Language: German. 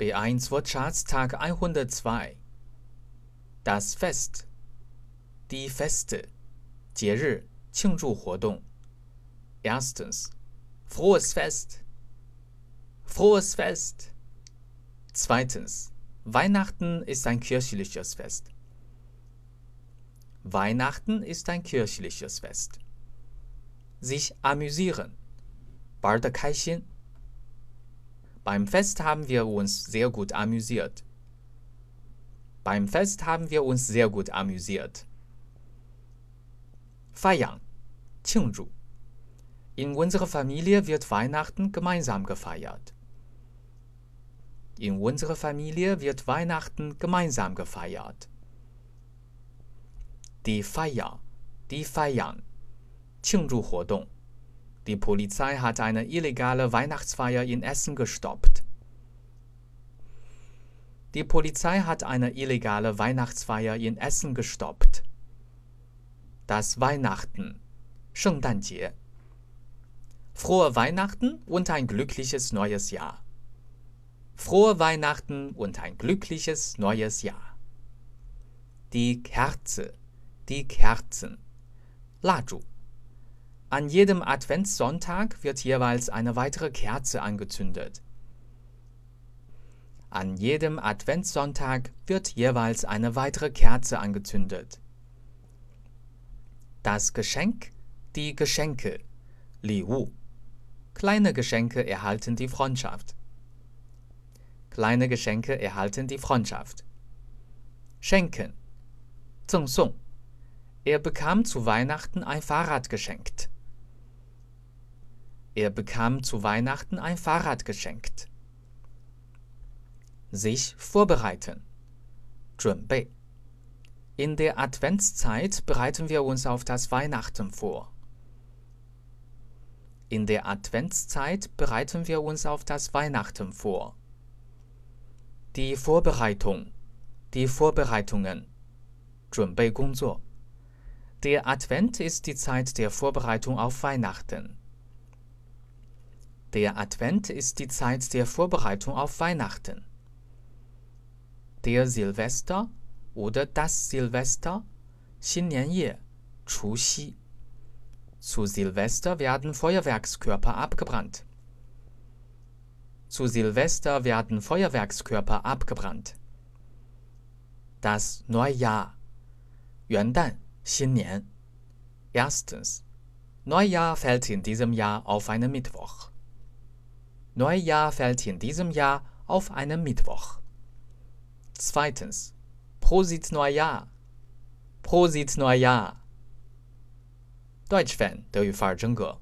B1 Wortschatz Tag 102 Das Fest Die Feste 节日庆祝活动 Erstens Frohes Fest Frohes Fest Zweitens Weihnachten ist ein kirchliches Fest Weihnachten ist ein kirchliches Fest Sich amüsieren 玩得开心 beim Fest haben wir uns sehr gut amüsiert. Beim Fest haben wir uns sehr gut amüsiert. Feiern, 庆祝. In unserer Familie wird Weihnachten gemeinsam gefeiert. In unserer Familie wird Weihnachten gemeinsam gefeiert. Die Feier, die feiern, 庆祝活动. Die Polizei hat eine illegale Weihnachtsfeier in Essen gestoppt. Die Polizei hat eine illegale Weihnachtsfeier in Essen gestoppt. Das Weihnachten, 圣诞节. Frohe Weihnachten und ein glückliches neues Jahr. Frohe Weihnachten und ein glückliches neues Jahr. Die Kerze, die Kerzen, 蜡烛. an jedem Adventssonntag wird jeweils eine weitere Kerze angezündet. An jedem Adventssonntag wird jeweils eine weitere Kerze angezündet. Das Geschenk, die Geschenke, Li Wu. Kleine Geschenke erhalten die Freundschaft. Kleine Geschenke erhalten die Freundschaft. Schenken. Zeng Song. Er bekam zu Weihnachten ein Fahrrad geschenkt. Er bekam zu Weihnachten ein Fahrrad geschenkt. Sich vorbereiten. 准备. In der Adventszeit bereiten wir uns auf das Weihnachten vor. In der Adventszeit bereiten wir uns auf das Weihnachten vor. Die Vorbereitung. Die Vorbereitungen. 准备工作. Der Advent ist die Zeit der Vorbereitung auf Weihnachten. Der Advent ist die Zeit der Vorbereitung auf Weihnachten. Der Silvester oder das Silvester, 新年夜, 除夕. Zu Silvester werden Feuerwerkskörper abgebrannt. Zu Silvester werden Feuerwerkskörper abgebrannt. Das Neujahr, 元旦, 新年. Erstens, Neujahr fällt in diesem Jahr auf einen Mittwoch. Neujahr fällt in diesem Jahr auf einen Mittwoch. Zweitens, Prosit Neujahr. Prosit Neujahr. Deutsch-Fan 德语范儿真格。